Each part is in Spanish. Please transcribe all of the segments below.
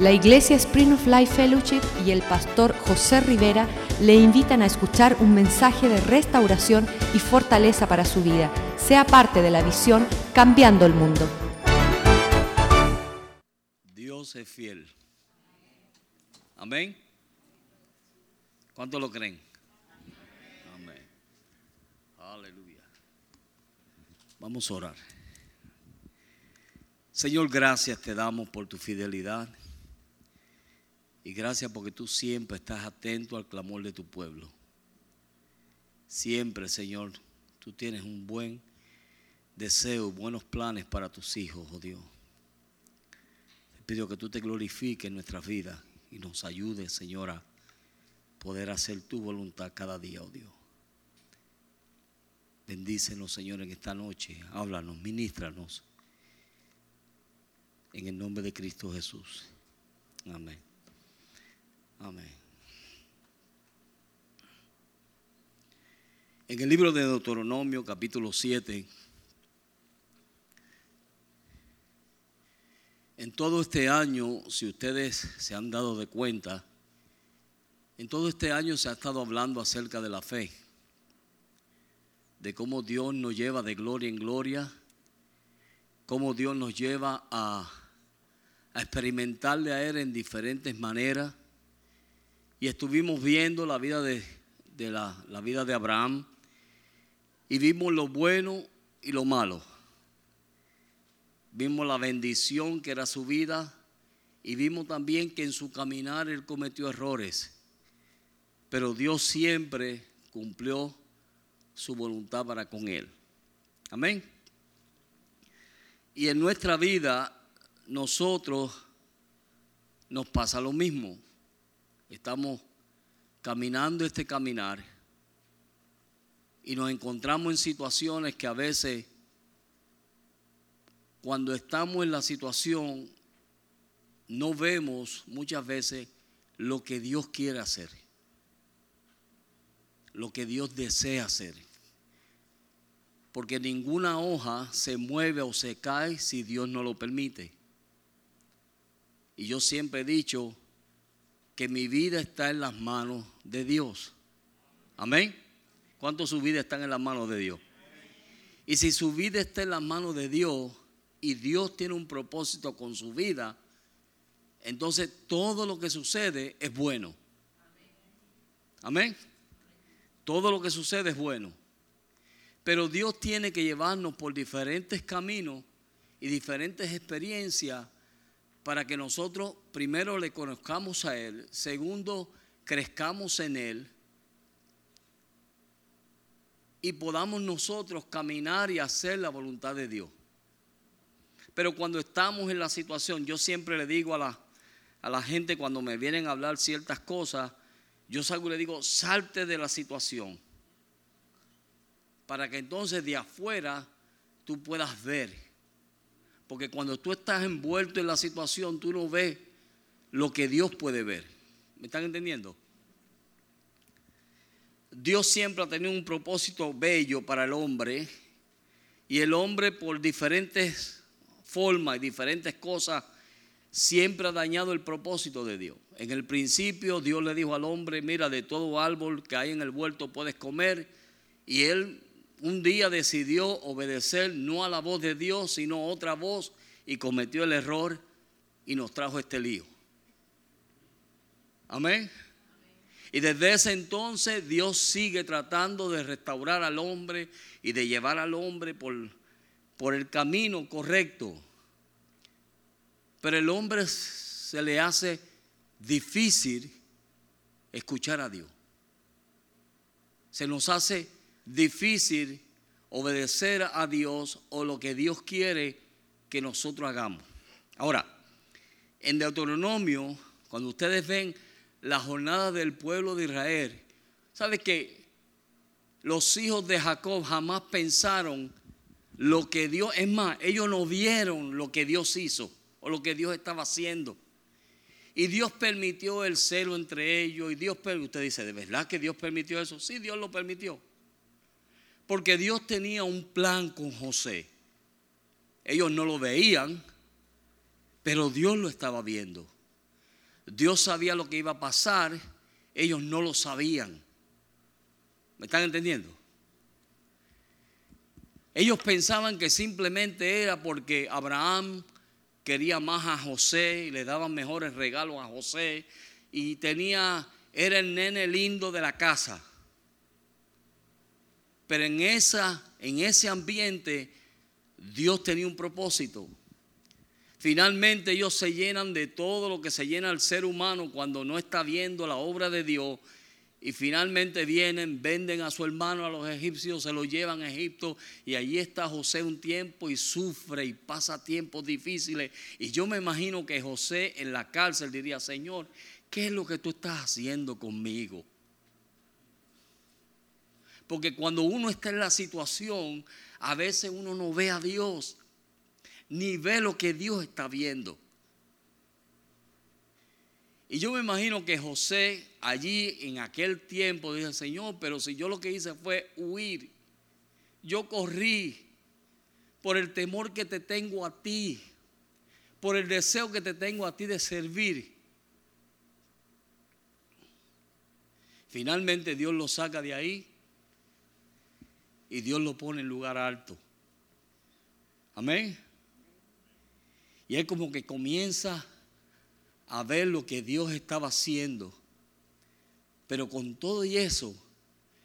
La Iglesia Spring of Life Fellowship y el pastor José Rivera le invitan a escuchar un mensaje de restauración y fortaleza para su vida. Sea parte de la visión Cambiando el Mundo. Dios es fiel. Amén. ¿Cuántos lo creen? Amén. Aleluya. Vamos a orar. Señor, gracias te damos por tu fidelidad. Y gracias porque tú siempre estás atento al clamor de tu pueblo. Siempre, Señor, tú tienes un buen deseo, buenos planes para tus hijos, oh Dios. Te pido que tú te glorifiques en nuestras vidas y nos ayudes, Señor, a poder hacer tu voluntad cada día, oh Dios. Bendícenos, Señor, en esta noche. Háblanos, ministranos. En el nombre de Cristo Jesús. Amén. Amén. En el libro de Deuteronomio, capítulo 7, en todo este año, si ustedes se han dado de cuenta, en todo este año se ha estado hablando acerca de la fe, de cómo Dios nos lleva de gloria en gloria, cómo Dios nos lleva a, a experimentarle a Él en diferentes maneras y estuvimos viendo la vida de, la, la vida de Abraham y vimos lo bueno y lo malo. Vimos la bendición que era su vida y vimos también que en su caminar él cometió errores. Pero Dios siempre cumplió su voluntad para con él. Amén. Y en nuestra vida nosotros nos pasa lo mismo. Estamos caminando este caminar y nos encontramos en situaciones que a veces, cuando estamos en la situación, no vemos muchas veces lo que Dios quiere hacer, lo que Dios desea hacer. Porque ninguna hoja se mueve o se cae si Dios no lo permite. Y yo siempre he dicho, que mi vida está en las manos de Dios. Amén. ¿Cuántos su vida están en las manos de Dios? Y si su vida está en las manos de Dios y Dios tiene un propósito con su vida, entonces todo lo que sucede es bueno. Amén. Todo lo que sucede es bueno. Pero Dios tiene que llevarnos por diferentes caminos y diferentes experiencias para que nosotros primero le conozcamos a Él, segundo, crezcamos en Él y podamos nosotros caminar y hacer la voluntad de Dios. Pero cuando estamos en la situación, yo siempre le digo a la, a la gente cuando me vienen a hablar ciertas cosas, yo salgo y le digo, salte de la situación. Para que entonces de afuera tú puedas ver porque cuando tú estás envuelto en la situación, tú no ves lo que Dios puede ver. ¿Me están entendiendo? Dios siempre ha tenido un propósito bello para el hombre y el hombre por diferentes formas y diferentes cosas siempre ha dañado el propósito de Dios. En el principio Dios le dijo al hombre, mira, de todo árbol que hay en el huerto puedes comer y él un día decidió obedecer no a la voz de Dios, sino a otra voz y cometió el error y nos trajo este lío. Amén. Y desde ese entonces Dios sigue tratando de restaurar al hombre y de llevar al hombre por, por el camino correcto. Pero el hombre se le hace difícil escuchar a Dios. Se nos hace difícil obedecer a Dios o lo que Dios quiere que nosotros hagamos. Ahora, en Deuteronomio, cuando ustedes ven la jornada del pueblo de Israel, ¿sabe que los hijos de Jacob jamás pensaron lo que Dios, es más, ellos no vieron lo que Dios hizo o lo que Dios estaba haciendo. Y Dios permitió el celo entre ellos. Y Dios, usted dice, ¿de verdad que Dios permitió eso? Sí, Dios lo permitió. Porque Dios tenía un plan con José. Ellos no lo veían, pero Dios lo estaba viendo. Dios sabía lo que iba a pasar, ellos no lo sabían. ¿Me están entendiendo? Ellos pensaban que simplemente era porque Abraham quería más a José y le daban mejores regalos a José y tenía era el nene lindo de la casa. Pero en esa en ese ambiente Dios tenía un propósito. Finalmente ellos se llenan de todo lo que se llena el ser humano cuando no está viendo la obra de Dios. Y finalmente vienen, venden a su hermano a los egipcios, se lo llevan a Egipto y allí está José un tiempo y sufre y pasa tiempos difíciles. Y yo me imagino que José en la cárcel diría, Señor, ¿qué es lo que tú estás haciendo conmigo? Porque cuando uno está en la situación, a veces uno no ve a Dios ni ve lo que Dios está viendo. Y yo me imagino que José allí en aquel tiempo dice, Señor, pero si yo lo que hice fue huir, yo corrí por el temor que te tengo a ti, por el deseo que te tengo a ti de servir. Finalmente Dios lo saca de ahí y Dios lo pone en lugar alto. Amén. Y él como que comienza a ver lo que Dios estaba haciendo. Pero con todo y eso,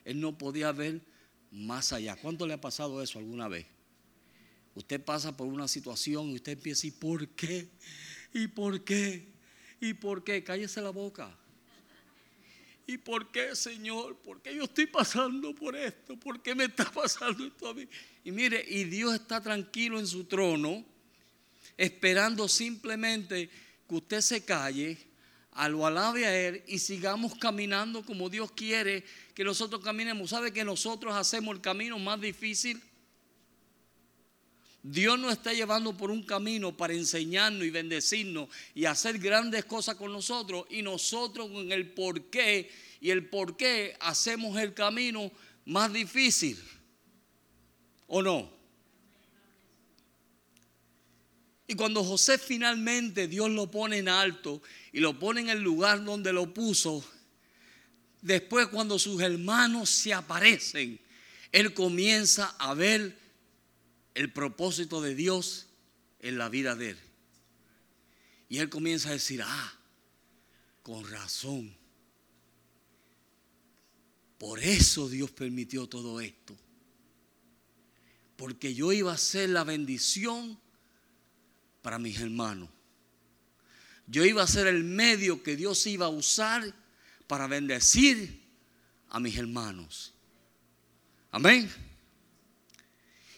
él no podía ver más allá. ¿Cuánto le ha pasado eso alguna vez? Usted pasa por una situación y usted empieza, ¿y por qué? ¿Y por qué? ¿Y por qué? Cállese la boca. ¿Y por qué, Señor? ¿Por qué yo estoy pasando por esto? ¿Por qué me está pasando esto a mí? Y mire, y Dios está tranquilo en su trono esperando simplemente que usted se calle, lo alabe a Él y sigamos caminando como Dios quiere que nosotros caminemos. ¿Sabe que nosotros hacemos el camino más difícil? Dios nos está llevando por un camino para enseñarnos y bendecirnos y hacer grandes cosas con nosotros y nosotros con el por qué y el por qué hacemos el camino más difícil. ¿O no? Y cuando José finalmente Dios lo pone en alto y lo pone en el lugar donde lo puso, después cuando sus hermanos se aparecen, él comienza a ver el propósito de Dios en la vida de él. Y él comienza a decir, ah, con razón. Por eso Dios permitió todo esto. Porque yo iba a ser la bendición para mis hermanos. Yo iba a ser el medio que Dios iba a usar para bendecir a mis hermanos. Amén.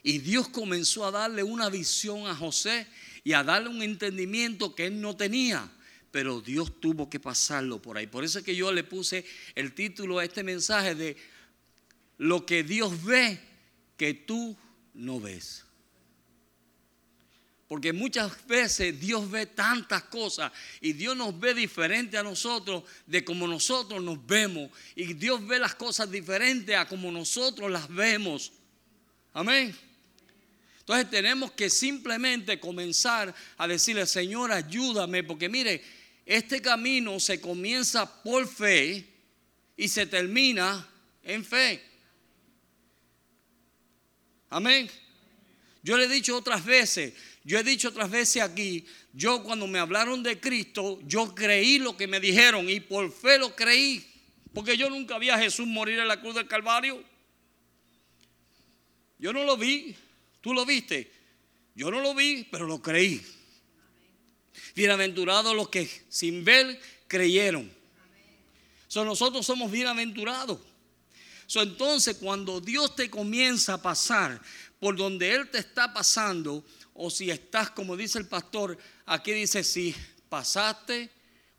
Y Dios comenzó a darle una visión a José y a darle un entendimiento que él no tenía. Pero Dios tuvo que pasarlo por ahí. Por eso es que yo le puse el título a este mensaje de lo que Dios ve que tú no ves. Porque muchas veces Dios ve tantas cosas y Dios nos ve diferente a nosotros de como nosotros nos vemos. Y Dios ve las cosas diferentes a como nosotros las vemos. Amén. Entonces tenemos que simplemente comenzar a decirle, Señor, ayúdame, porque mire, este camino se comienza por fe y se termina en fe. Amén. Yo le he dicho otras veces, yo he dicho otras veces aquí, yo cuando me hablaron de Cristo, yo creí lo que me dijeron y por fe lo creí. Porque yo nunca vi a Jesús morir en la cruz del Calvario. Yo no lo vi. ¿Tú lo viste? Yo no lo vi, pero lo creí. Bienaventurados los que sin ver creyeron. So, nosotros somos bienaventurados. So, entonces, cuando Dios te comienza a pasar por donde Él te está pasando, o si estás, como dice el pastor, aquí dice si pasaste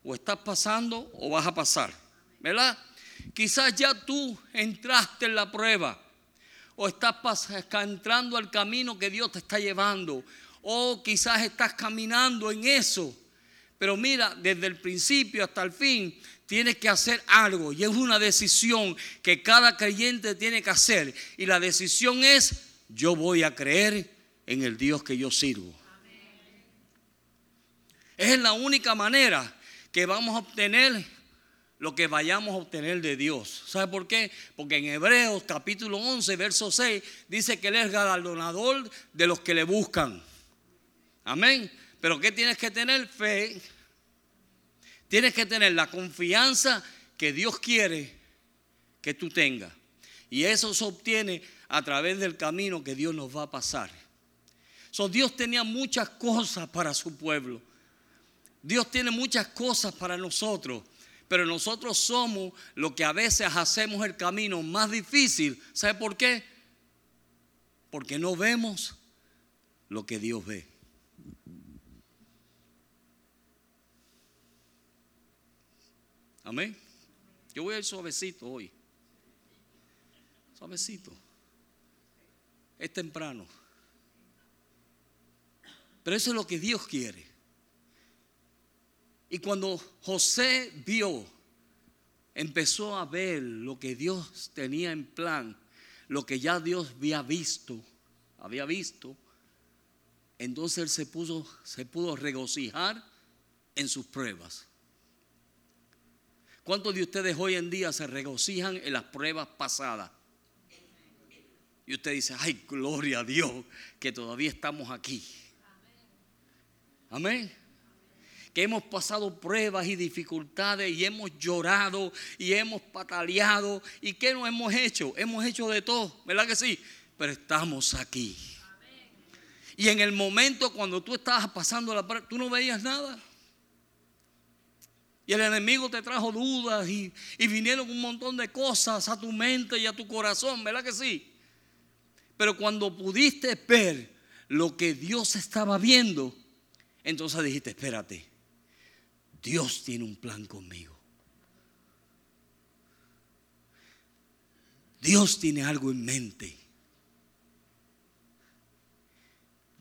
o estás pasando o vas a pasar, ¿verdad? Quizás ya tú entraste en la prueba o estás entrando al camino que Dios te está llevando o quizás estás caminando en eso. Pero mira, desde el principio hasta el fin tienes que hacer algo y es una decisión que cada creyente tiene que hacer. Y la decisión es, yo voy a creer en el Dios que yo sirvo. Es la única manera que vamos a obtener lo que vayamos a obtener de Dios. ¿Sabe por qué? Porque en Hebreos capítulo 11, verso 6, dice que Él es galardonador de los que le buscan. Amén. Pero ¿qué tienes que tener? Fe. Tienes que tener la confianza que Dios quiere que tú tengas. Y eso se obtiene a través del camino que Dios nos va a pasar. Dios tenía muchas cosas para su pueblo. Dios tiene muchas cosas para nosotros. Pero nosotros somos lo que a veces hacemos el camino más difícil. ¿Sabe por qué? Porque no vemos lo que Dios ve. Amén. Yo voy a ir suavecito hoy. Suavecito. Es temprano. Pero eso es lo que Dios quiere. Y cuando José vio, empezó a ver lo que Dios tenía en plan, lo que ya Dios había visto, había visto, entonces él se puso, se pudo regocijar en sus pruebas. ¿Cuántos de ustedes hoy en día se regocijan en las pruebas pasadas? Y usted dice, ay, gloria a Dios, que todavía estamos aquí. Amén que hemos pasado pruebas y dificultades y hemos llorado y hemos pataleado. ¿Y qué no hemos hecho? Hemos hecho de todo, ¿verdad que sí? Pero estamos aquí. Y en el momento cuando tú estabas pasando la prueba, tú no veías nada. Y el enemigo te trajo dudas y, y vinieron un montón de cosas a tu mente y a tu corazón, ¿verdad que sí? Pero cuando pudiste ver lo que Dios estaba viendo, entonces dijiste, espérate, Dios tiene un plan conmigo. Dios tiene algo en mente.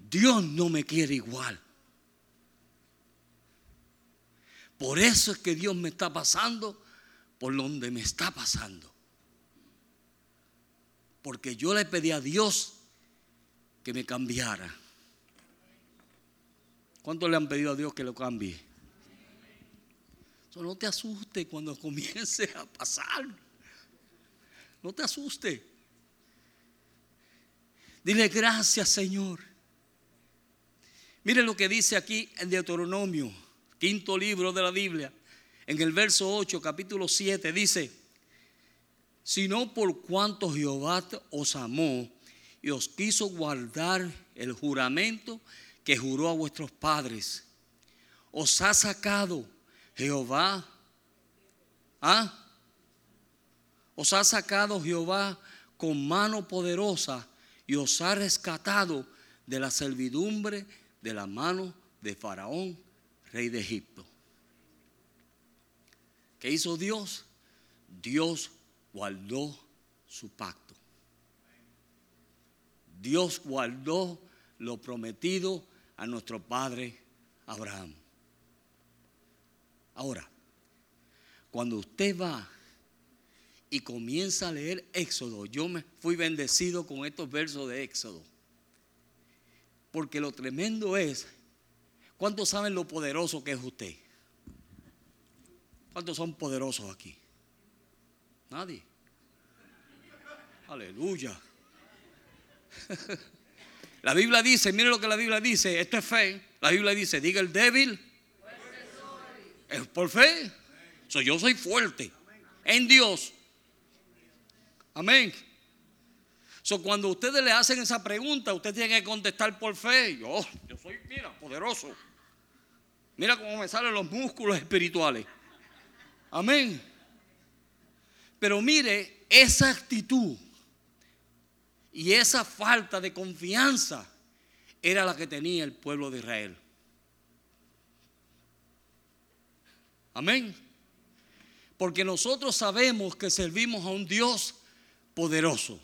Dios no me quiere igual. Por eso es que Dios me está pasando por donde me está pasando. Porque yo le pedí a Dios que me cambiara. ¿Cuántos le han pedido a Dios que lo cambie? No te asuste cuando comience a pasar. No te asuste. Dile gracias, Señor. Mire lo que dice aquí en Deuteronomio, quinto libro de la Biblia, en el verso 8, capítulo 7, dice, sino por cuanto Jehová os amó y os quiso guardar el juramento que juró a vuestros padres, os ha sacado Jehová, ¿ah? Os ha sacado Jehová con mano poderosa y os ha rescatado de la servidumbre de la mano de Faraón, rey de Egipto. ¿Qué hizo Dios? Dios guardó su pacto. Dios guardó lo prometido a nuestro padre Abraham. Ahora, cuando usted va y comienza a leer Éxodo, yo me fui bendecido con estos versos de Éxodo. Porque lo tremendo es, ¿cuántos saben lo poderoso que es usted? ¿Cuántos son poderosos aquí? Nadie. Aleluya. La Biblia dice, mire lo que la Biblia dice, esto es fe. La Biblia dice, diga el débil, es por fe. yo soy fuerte en Dios. Amén. So, cuando ustedes le hacen esa pregunta, usted tiene que contestar por fe. Yo, yo soy, mira, poderoso. Mira cómo me salen los músculos espirituales. Amén. Pero mire, esa actitud y esa falta de confianza era la que tenía el pueblo de Israel. Amén. Porque nosotros sabemos que servimos a un Dios poderoso.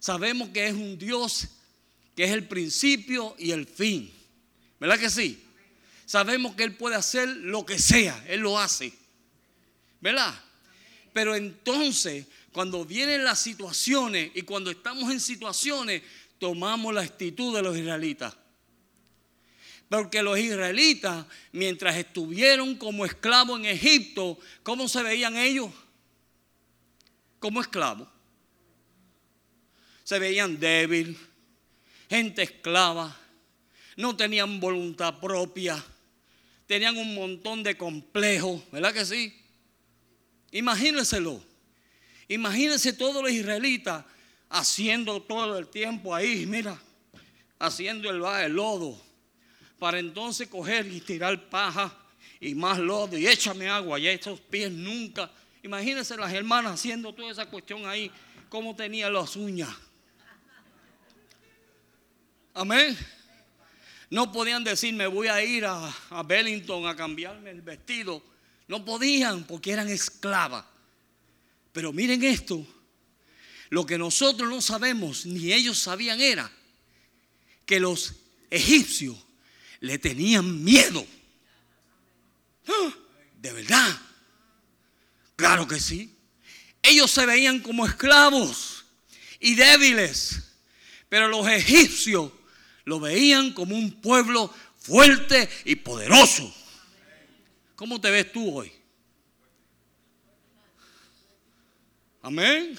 Sabemos que es un Dios que es el principio y el fin. ¿Verdad que sí? Sabemos que Él puede hacer lo que sea, Él lo hace. ¿Verdad? Pero entonces, cuando vienen las situaciones y cuando estamos en situaciones, tomamos la actitud de los israelitas. Porque los israelitas, mientras estuvieron como esclavos en Egipto, ¿cómo se veían ellos? Como esclavos. Se veían débil, gente esclava, no tenían voluntad propia, tenían un montón de complejos, ¿verdad que sí? Imagínenselo. Imagínense todos los israelitas haciendo todo el tiempo ahí, mira, haciendo el, el lodo, para entonces coger y tirar paja y más lodo y échame agua, ya estos pies nunca. Imagínense las hermanas haciendo toda esa cuestión ahí, cómo tenía las uñas. Amén. No podían decir, me voy a ir a, a Bellington a cambiarme el vestido. No podían porque eran esclavas. Pero miren esto, lo que nosotros no sabemos, ni ellos sabían era que los egipcios le tenían miedo. ¡Ah! ¿De verdad? Claro que sí. Ellos se veían como esclavos y débiles, pero los egipcios lo veían como un pueblo fuerte y poderoso. ¿Cómo te ves tú hoy? Amén.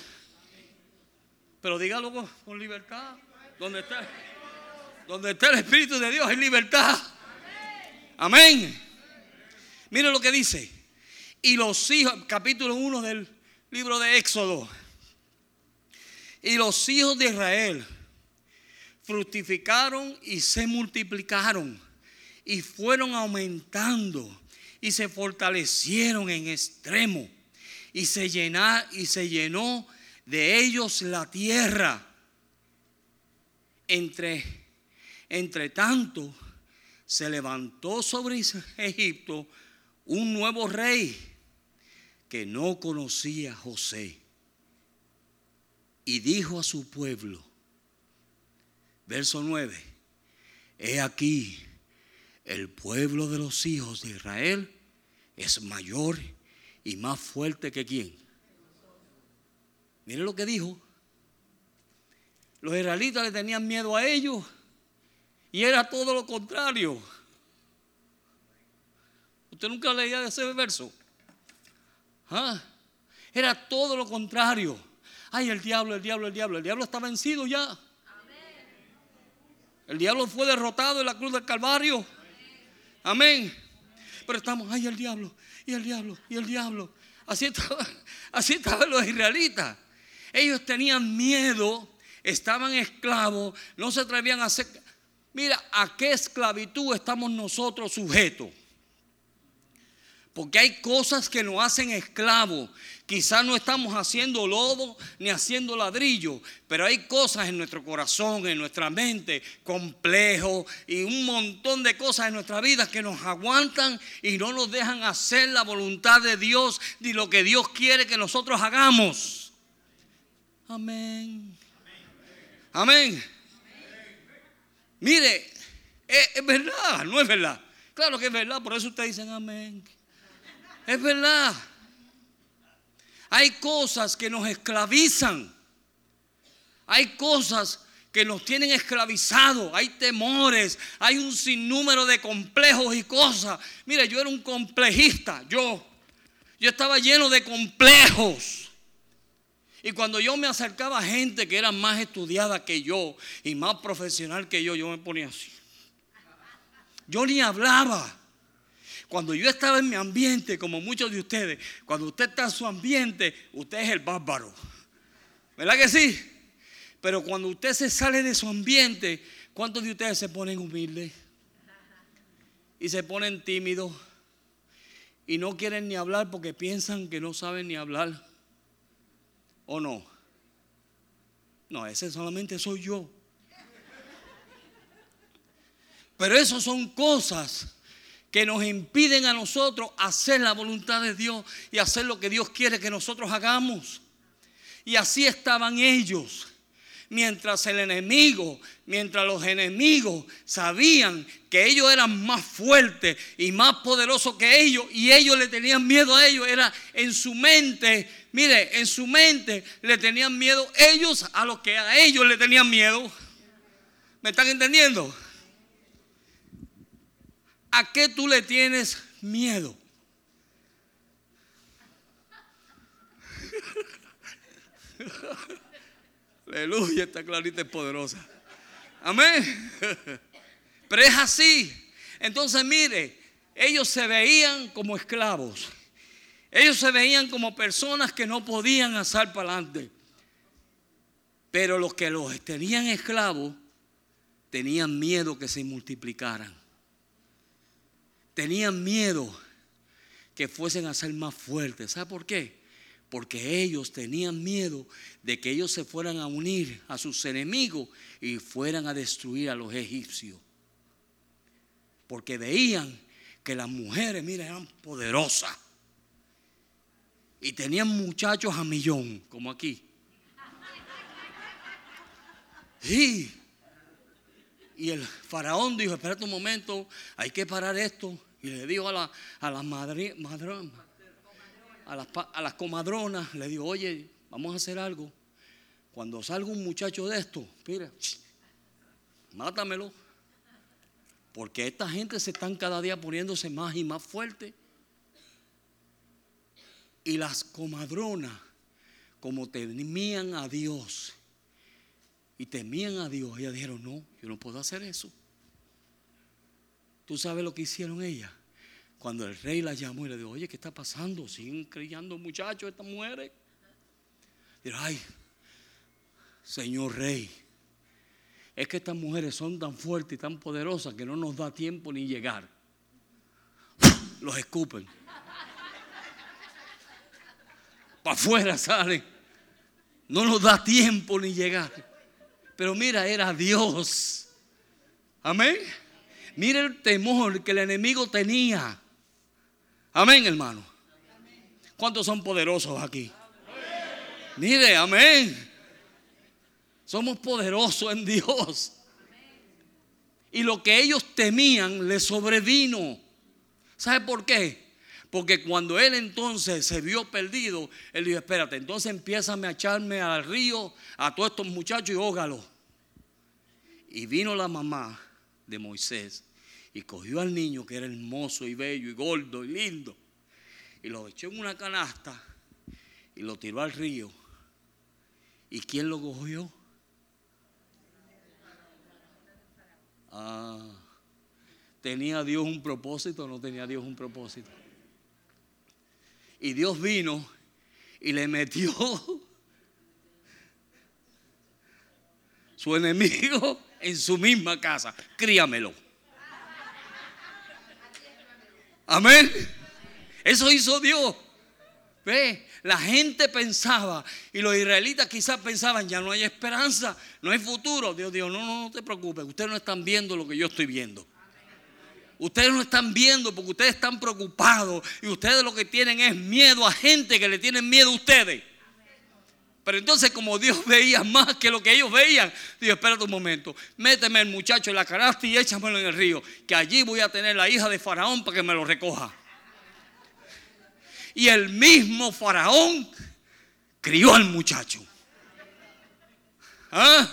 Pero dígalo con, libertad. Donde está, donde está el Espíritu de Dios hay libertad. Amén. Mire lo que dice. Y los hijos, capítulo 1 del libro de Éxodo. Y los hijos de Israel fructificaron y se multiplicaron y fueron aumentando y se fortalecieron en extremo y se, llena, y se llenó de ellos la tierra. Entre, entre tanto, se levantó sobre Egipto un nuevo rey que no conocía a José. Y dijo a su pueblo, verso 9, he aquí, el pueblo de los hijos de Israel es mayor y más fuerte que quién. Miren lo que dijo. Los israelitas le tenían miedo a ellos y era todo lo contrario. ¿Usted nunca leía ese verso? ¿Ah? Era todo lo contrario. Ay, el diablo, el diablo, el diablo. El diablo está vencido ya. El diablo fue derrotado en la cruz del Calvario. Amén. Pero estamos, ay, el diablo, y el diablo, y el diablo. Así estaban, así estaban los israelitas. Ellos tenían miedo, estaban esclavos, no se atrevían a hacer... Mira, ¿a qué esclavitud estamos nosotros sujetos? Porque hay cosas que nos hacen esclavos. Quizás no estamos haciendo lodo ni haciendo ladrillo, pero hay cosas en nuestro corazón, en nuestra mente, complejos y un montón de cosas en nuestra vida que nos aguantan y no nos dejan hacer la voluntad de Dios ni lo que Dios quiere que nosotros hagamos. Amén. Amén. Mire, es, es verdad, no es verdad. Claro que es verdad, por eso ustedes dicen amén. Es verdad. Hay cosas que nos esclavizan. Hay cosas que nos tienen esclavizados. Hay temores. Hay un sinnúmero de complejos y cosas. Mire, yo era un complejista. Yo. Yo estaba lleno de complejos. Y cuando yo me acercaba a gente que era más estudiada que yo y más profesional que yo, yo me ponía así. Yo ni hablaba. Cuando yo estaba en mi ambiente, como muchos de ustedes, cuando usted está en su ambiente, usted es el bárbaro. ¿Verdad que sí? Pero cuando usted se sale de su ambiente, ¿cuántos de ustedes se ponen humildes? Y se ponen tímidos. Y no quieren ni hablar porque piensan que no saben ni hablar. ¿O no? No, ese solamente soy yo. Pero eso son cosas que nos impiden a nosotros hacer la voluntad de Dios y hacer lo que Dios quiere que nosotros hagamos. Y así estaban ellos. Mientras el enemigo, mientras los enemigos sabían que ellos eran más fuertes y más poderosos que ellos y ellos le tenían miedo a ellos, era en su mente, mire, en su mente le tenían miedo ellos a los que a ellos le tenían miedo. ¿Me están entendiendo? ¿A qué tú le tienes miedo? Aleluya, esta clarita es poderosa. Amén. Pero es así. Entonces, mire, ellos se veían como esclavos. Ellos se veían como personas que no podían hacer para adelante. Pero los que los tenían esclavos tenían miedo que se multiplicaran. Tenían miedo que fuesen a ser más fuertes. ¿Sabe por qué? Porque ellos tenían miedo de que ellos se fueran a unir a sus enemigos y fueran a destruir a los egipcios. Porque veían que las mujeres, mira, eran poderosas. Y tenían muchachos a millón, como aquí. Y el faraón dijo, espérate un momento, hay que parar esto. Y le dijo a, la, a las madre, a las, a las comadronas, le dijo, oye, vamos a hacer algo. Cuando salga un muchacho de esto, mira, mátamelo. Porque esta gente se están cada día poniéndose más y más fuerte. Y las comadronas, como temían a Dios y temían a Dios, ellas dijeron, no, yo no puedo hacer eso. ¿Tú sabes lo que hicieron ellas? Cuando el rey la llamó y le dijo, oye, ¿qué está pasando? ¿Siguen criando muchachos estas mujeres? Dijeron, ay, señor rey, es que estas mujeres son tan fuertes y tan poderosas que no nos da tiempo ni llegar. Los escupen. Para afuera salen. No nos da tiempo ni llegar. Pero mira, era Dios. Amén. Mira el temor que el enemigo tenía. Amén, hermano. ¿Cuántos son poderosos aquí? Mire, amén. Somos poderosos en Dios. Y lo que ellos temían les sobrevino. ¿Sabe por qué? Porque cuando él entonces se vio perdido, él dijo, espérate, entonces empieza a echarme al río a todos estos muchachos y ógalo. Y vino la mamá de Moisés y cogió al niño que era hermoso y bello y gordo y lindo y lo echó en una canasta y lo tiró al río. ¿Y quién lo cogió? Ah, ¿tenía Dios un propósito o no tenía Dios un propósito? Y Dios vino y le metió su enemigo en su misma casa. Críamelo. Amén. Eso hizo Dios. Ve, la gente pensaba y los israelitas quizás pensaban, ya no hay esperanza, no hay futuro. Dios dijo, no, no, no te preocupes, ustedes no están viendo lo que yo estoy viendo. Ustedes no están viendo porque ustedes están preocupados y ustedes lo que tienen es miedo a gente que le tienen miedo a ustedes. Pero entonces como Dios veía más que lo que ellos veían, dijo, espérate un momento, méteme el muchacho en la canasta y échamelo en el río, que allí voy a tener la hija de Faraón para que me lo recoja. Y el mismo faraón crió al muchacho. ¿Ah?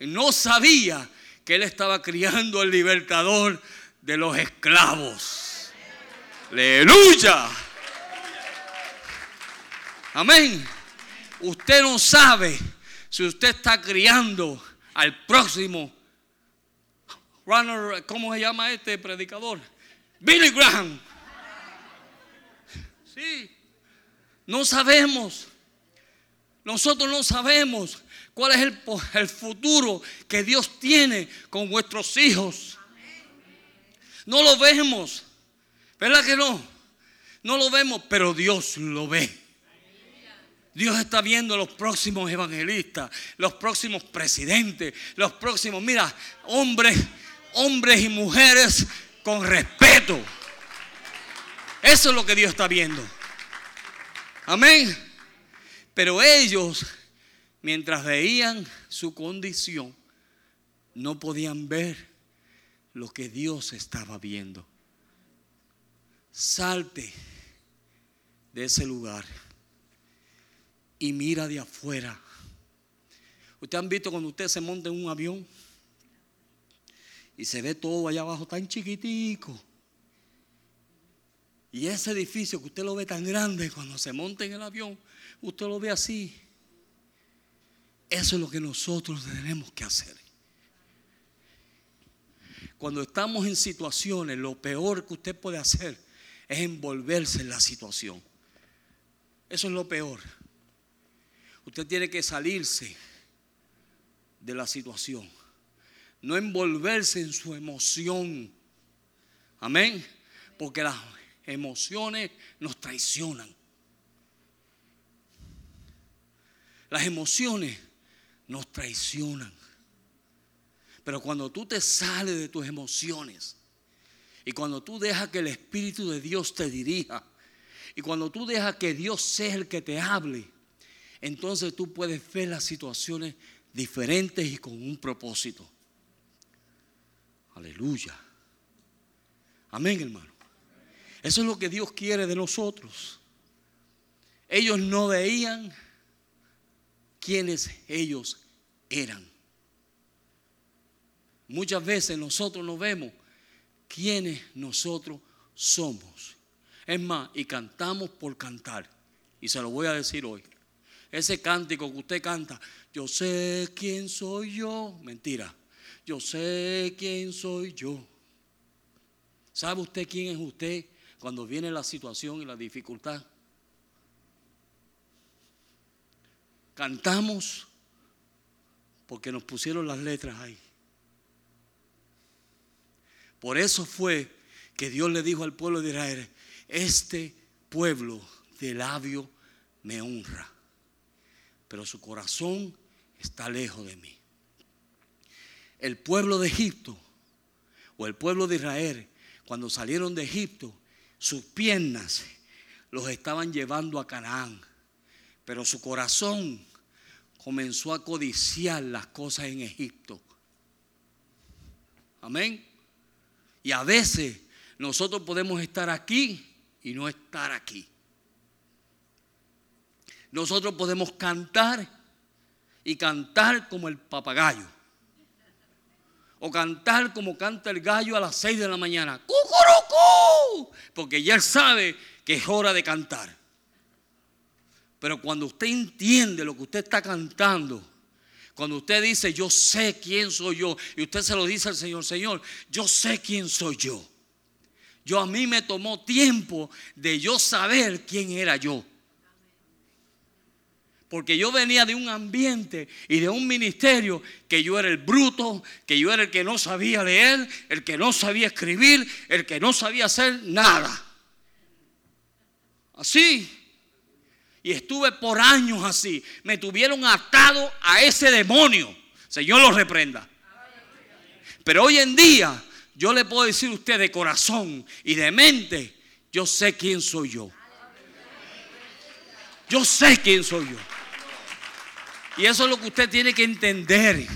No sabía que él estaba criando al libertador de los esclavos. Aleluya. Amén. Usted no sabe si usted está criando al próximo runner, ¿cómo se llama este predicador? Billy Graham. Sí. No sabemos. Nosotros no sabemos cuál es el, el, futuro que Dios tiene con vuestros hijos. No lo vemos. ¿Verdad que no? No lo vemos, pero Dios lo ve. Dios está viendo los próximos evangelistas, los próximos presidentes, los próximos, mira, hombres, hombres y mujeres con respeto. Eso es lo que Dios está viendo. Amén. Pero ellos, mientras veían su condición, no podían ver lo que Dios estaba viendo. Salte de ese lugar y mira de afuera. Ustedes han visto cuando usted se monta en un avión y se ve todo allá abajo tan chiquitico Y ese edificio que usted lo ve tan grande cuando se monta en el avión, usted lo ve así. Eso es lo que nosotros tenemos que hacer. Cuando estamos en situaciones, lo peor que usted puede hacer es envolverse en la situación. Eso es lo peor. Usted tiene que salirse de la situación. No envolverse en su emoción. Amén. Porque las emociones nos traicionan. Las emociones nos traicionan. Pero cuando tú te sales de tus emociones y cuando tú dejas que el Espíritu de Dios te dirija y cuando tú dejas que Dios sea el que te hable, entonces tú puedes ver las situaciones diferentes y con un propósito. Aleluya. Amén, hermano. Eso es lo que Dios quiere de nosotros. Ellos no veían quiénes ellos eran. Muchas veces nosotros no vemos quiénes nosotros somos. Es más, y cantamos por cantar. Y se lo voy a decir hoy. Ese cántico que usted canta, yo sé quién soy yo. Mentira. Yo sé quién soy yo. ¿Sabe usted quién es usted cuando viene la situación y la dificultad? Cantamos porque nos pusieron las letras ahí. Por eso fue que Dios le dijo al pueblo de Israel, este pueblo de labio me honra, pero su corazón está lejos de mí. El pueblo de Egipto o el pueblo de Israel, cuando salieron de Egipto, sus piernas los estaban llevando a Canaán, pero su corazón comenzó a codiciar las cosas en Egipto. Amén. Y a veces nosotros podemos estar aquí y no estar aquí. Nosotros podemos cantar y cantar como el papagayo. O cantar como canta el gallo a las 6 de la mañana. ¡Cucurucú! Porque ya sabe que es hora de cantar. Pero cuando usted entiende lo que usted está cantando, cuando usted dice, yo sé quién soy yo, y usted se lo dice al Señor, Señor, yo sé quién soy yo. Yo a mí me tomó tiempo de yo saber quién era yo. Porque yo venía de un ambiente y de un ministerio que yo era el bruto, que yo era el que no sabía leer, el que no sabía escribir, el que no sabía hacer nada. Así y estuve por años así. Me tuvieron atado a ese demonio. Señor lo reprenda. Pero hoy en día yo le puedo decir a usted de corazón y de mente, yo sé quién soy yo. Yo sé quién soy yo. Y eso es lo que usted tiene que entender.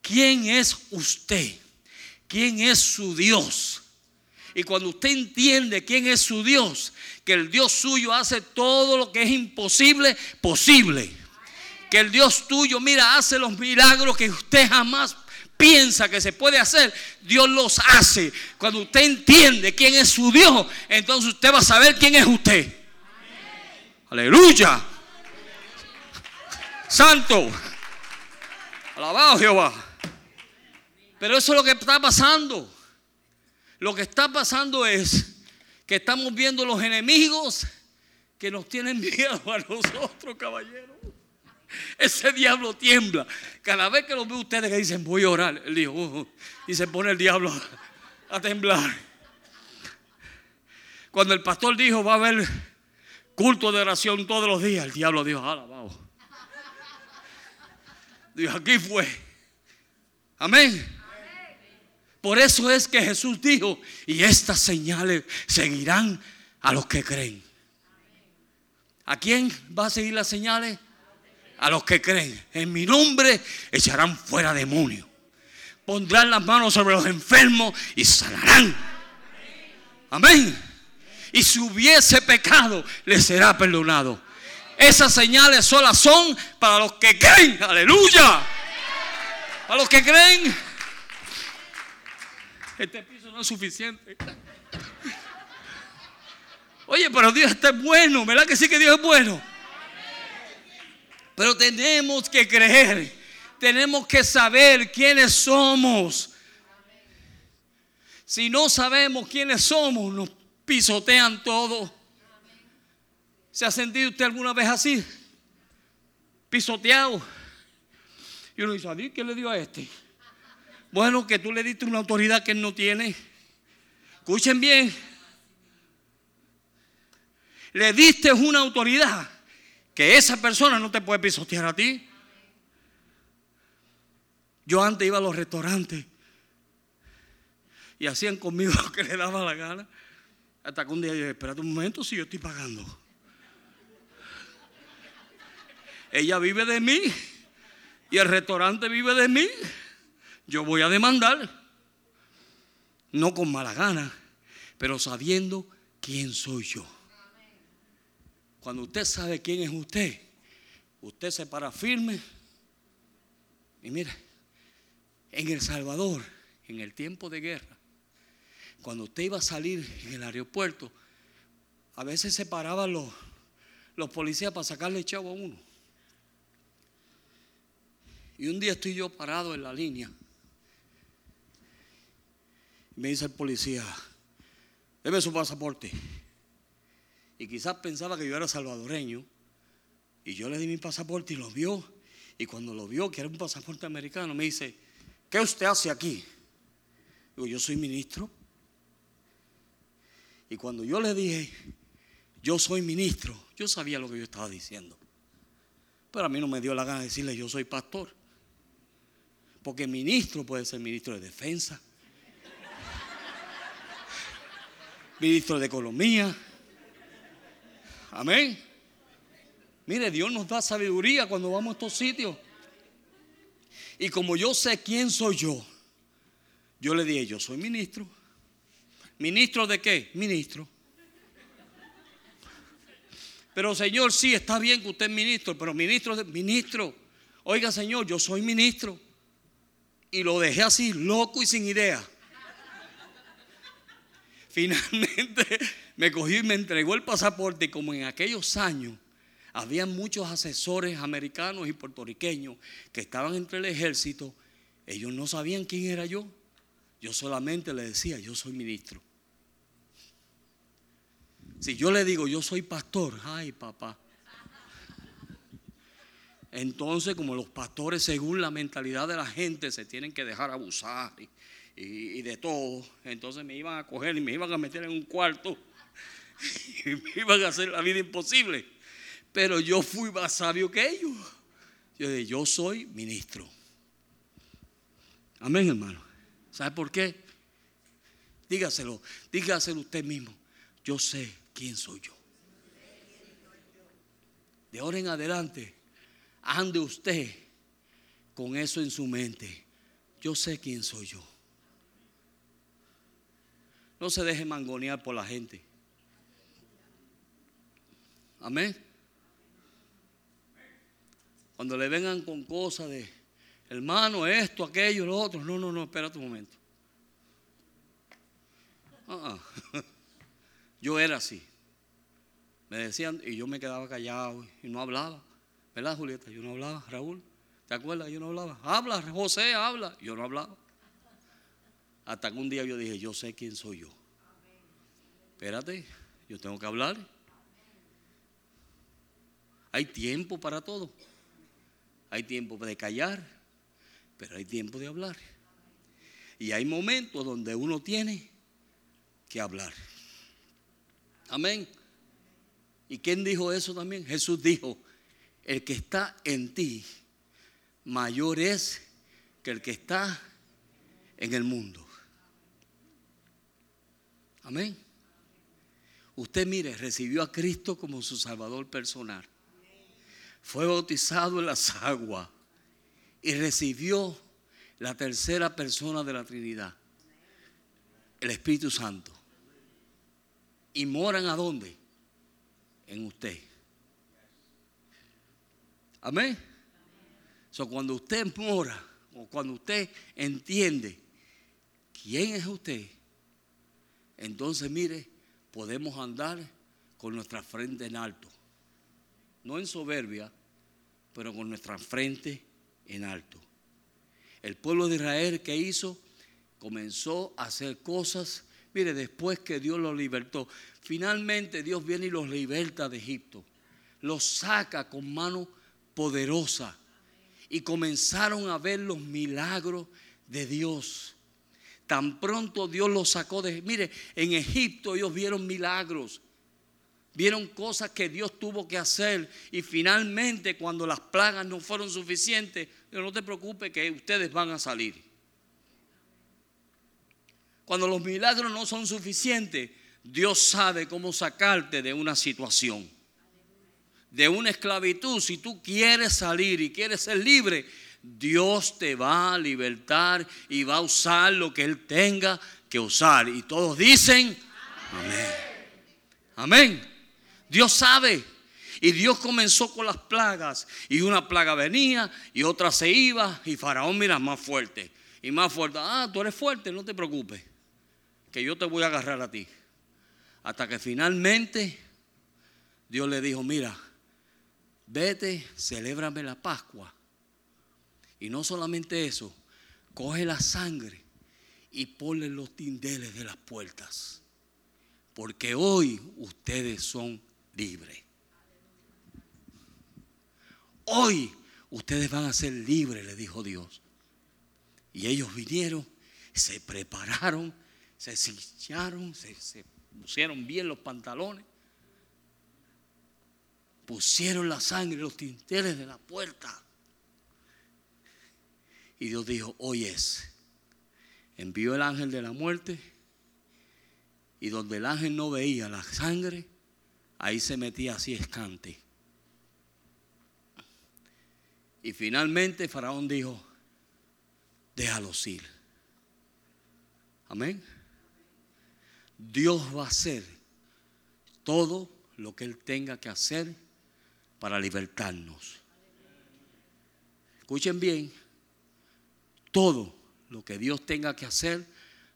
¿Quién es usted? ¿Quién es su Dios? Y cuando usted entiende quién es su Dios, que el Dios suyo hace todo lo que es imposible posible. Que el Dios tuyo, mira, hace los milagros que usted jamás piensa que se puede hacer, Dios los hace. Cuando usted entiende quién es su Dios, entonces usted va a saber quién es usted. Aleluya. Santo. Alabado Jehová. Pero eso es lo que está pasando. Lo que está pasando es que estamos viendo los enemigos que nos tienen miedo a nosotros, caballeros. Ese diablo tiembla. Cada vez que lo ve ustedes que dicen, voy a orar, él dijo, uh, uh", y se pone el diablo a temblar. Cuando el pastor dijo, va a haber culto de oración todos los días, el diablo dijo, alabado. Dijo, aquí fue. Amén. Por eso es que Jesús dijo, y estas señales seguirán a los que creen. ¿A quién va a seguir las señales? A los que creen. En mi nombre echarán fuera demonios. Pondrán las manos sobre los enfermos y sanarán. Amén. Y si hubiese pecado, les será perdonado. Esas señales solas son para los que creen. Aleluya. Para los que creen. Este piso no es suficiente. Oye, pero Dios está bueno, ¿verdad que sí que Dios es bueno? Pero tenemos que creer, tenemos que saber quiénes somos. Si no sabemos quiénes somos, nos pisotean todo. ¿Se ha sentido usted alguna vez así? Pisoteado. Y uno dice, qué le dio a este? Bueno, que tú le diste una autoridad que él no tiene. Escuchen bien. Le diste una autoridad que esa persona no te puede pisotear a ti. Yo antes iba a los restaurantes y hacían conmigo lo que le daba la gana. Hasta que un día yo dije, espérate un momento si yo estoy pagando. Ella vive de mí y el restaurante vive de mí. Yo voy a demandar. No con mala gana, pero sabiendo quién soy yo. Cuando usted sabe quién es usted, usted se para firme. Y mira, en El Salvador, en el tiempo de guerra, cuando usted iba a salir en el aeropuerto, a veces se paraban los, los policías para sacarle chavo a uno. Y un día estoy yo parado en la línea. Me dice el policía, debe su pasaporte. Y quizás pensaba que yo era salvadoreño. Y yo le di mi pasaporte y lo vio. Y cuando lo vio, que era un pasaporte americano, me dice, ¿qué usted hace aquí? Digo, yo soy ministro. Y cuando yo le dije, yo soy ministro, yo sabía lo que yo estaba diciendo. Pero a mí no me dio la gana de decirle, yo soy pastor. Porque ministro puede ser ministro de defensa, ministro de economía, Amén. Mire, Dios nos da sabiduría cuando vamos a estos sitios. Y como yo sé quién soy yo, yo le dije, yo soy ministro. ¿Ministro de qué? Ministro. Pero Señor, sí, está bien que usted es ministro, pero ministro de ministro. Oiga, Señor, yo soy ministro. Y lo dejé así, loco y sin idea. Finalmente me cogió y me entregó el pasaporte y como en aquellos años había muchos asesores americanos y puertorriqueños que estaban entre el ejército, ellos no sabían quién era yo. Yo solamente le decía, yo soy ministro. Si yo le digo, yo soy pastor, ay papá. Entonces, como los pastores, según la mentalidad de la gente, se tienen que dejar abusar y, de todo. Entonces me iban a coger y me iban a meter en un cuarto y me iban a hacer la vida imposible. Pero yo fui más sabio que ellos. Yo dije, yo soy ministro. Amén, hermano. ¿Sabe por qué? Dígaselo, dígaselo usted mismo. Yo sé quién soy yo. De ahora en adelante, ande usted con eso en su mente. Yo sé quién soy yo. No se deje mangonear por la gente. Amén. Cuando le vengan con cosas de, hermano, esto, aquello, lo otro. No, no, no, espérate un momento. Ah, ah. Yo era así. Me decían, y yo me quedaba callado y no hablaba. ¿Verdad, Julieta? Yo no hablaba, Raúl. ¿Te acuerdas? Yo no hablaba. Habla, José, habla. Yo no hablaba. Hasta que un día yo dije, yo sé quién soy yo. Espérate, yo tengo que hablar. Hay tiempo para todo. Hay tiempo de callar, pero hay tiempo de hablar. Y hay momentos donde uno tiene que hablar. Amén. ¿Y quién dijo eso también? Jesús dijo, el que está en ti mayor es que el que está en el mundo. Amén. Usted mire, recibió a Cristo como su Salvador personal. Fue bautizado en las aguas y recibió la tercera persona de la Trinidad, el Espíritu Santo. ¿Y moran a dónde? En usted. Amén. So, cuando usted mora o cuando usted entiende quién es usted, entonces mire, podemos andar con nuestra frente en alto. No en soberbia, pero con nuestra frente en alto. El pueblo de Israel que hizo comenzó a hacer cosas. Mire, después que Dios los libertó, finalmente Dios viene y los liberta de Egipto. Los saca con mano poderosa. Y comenzaron a ver los milagros de Dios. Tan pronto Dios los sacó de... Mire, en Egipto ellos vieron milagros. Vieron cosas que Dios tuvo que hacer. Y finalmente cuando las plagas no fueron suficientes, no te preocupes que ustedes van a salir. Cuando los milagros no son suficientes, Dios sabe cómo sacarte de una situación, de una esclavitud. Si tú quieres salir y quieres ser libre, Dios te va a libertar y va a usar lo que Él tenga que usar. Y todos dicen, amén. Amén. Dios sabe. Y Dios comenzó con las plagas. Y una plaga venía y otra se iba. Y Faraón, mira, más fuerte. Y más fuerte. Ah, tú eres fuerte, no te preocupes que yo te voy a agarrar a ti. Hasta que finalmente Dios le dijo, mira, vete, celébrame la Pascua. Y no solamente eso, coge la sangre y ponle los tindeles de las puertas. Porque hoy ustedes son libres. Hoy ustedes van a ser libres, le dijo Dios. Y ellos vinieron, se prepararon se cicharon, se, pusieron bien los pantalones, pusieron la sangre en los tinteles de la puerta. Y Dios dijo, hoy es. Envió el ángel de la muerte y donde el ángel no veía la sangre, ahí se metía así escante. Y finalmente Faraón dijo, déjalos ir. Amén. Dios va a hacer todo lo que Él tenga que hacer para libertarnos. Escuchen bien, todo lo que Dios tenga que hacer,